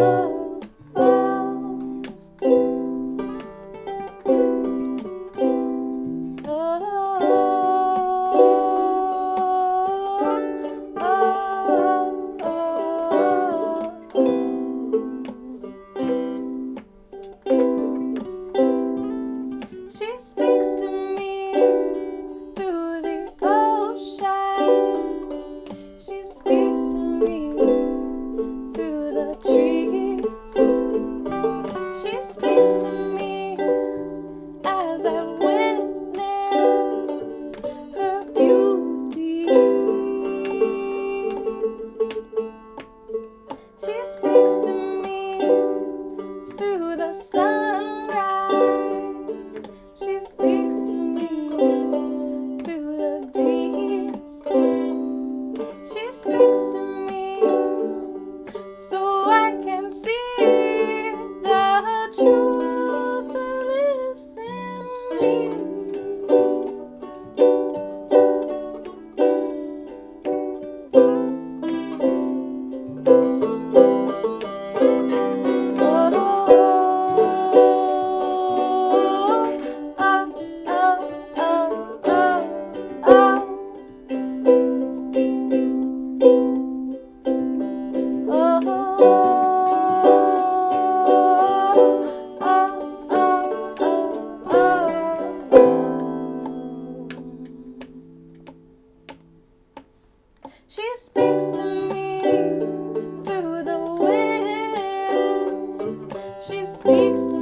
love. you. speaks to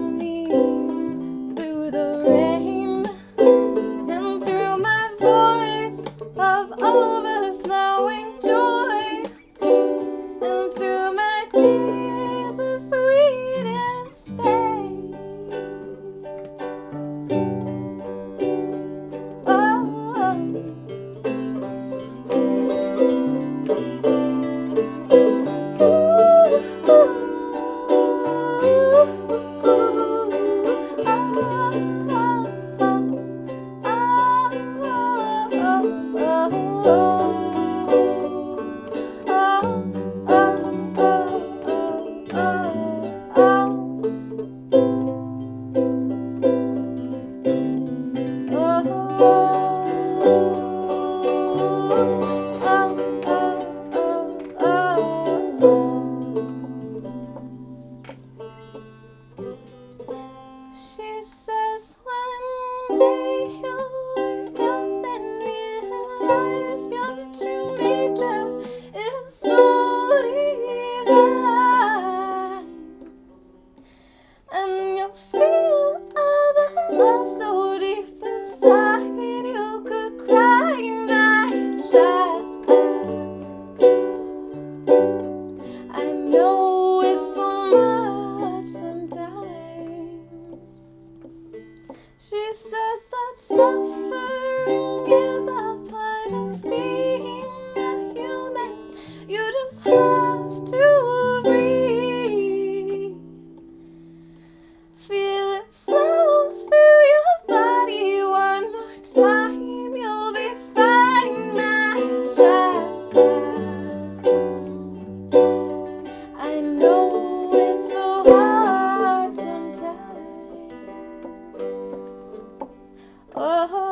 love so deep inside. You could cry night I know it's so much sometimes. She says that stuff Oh.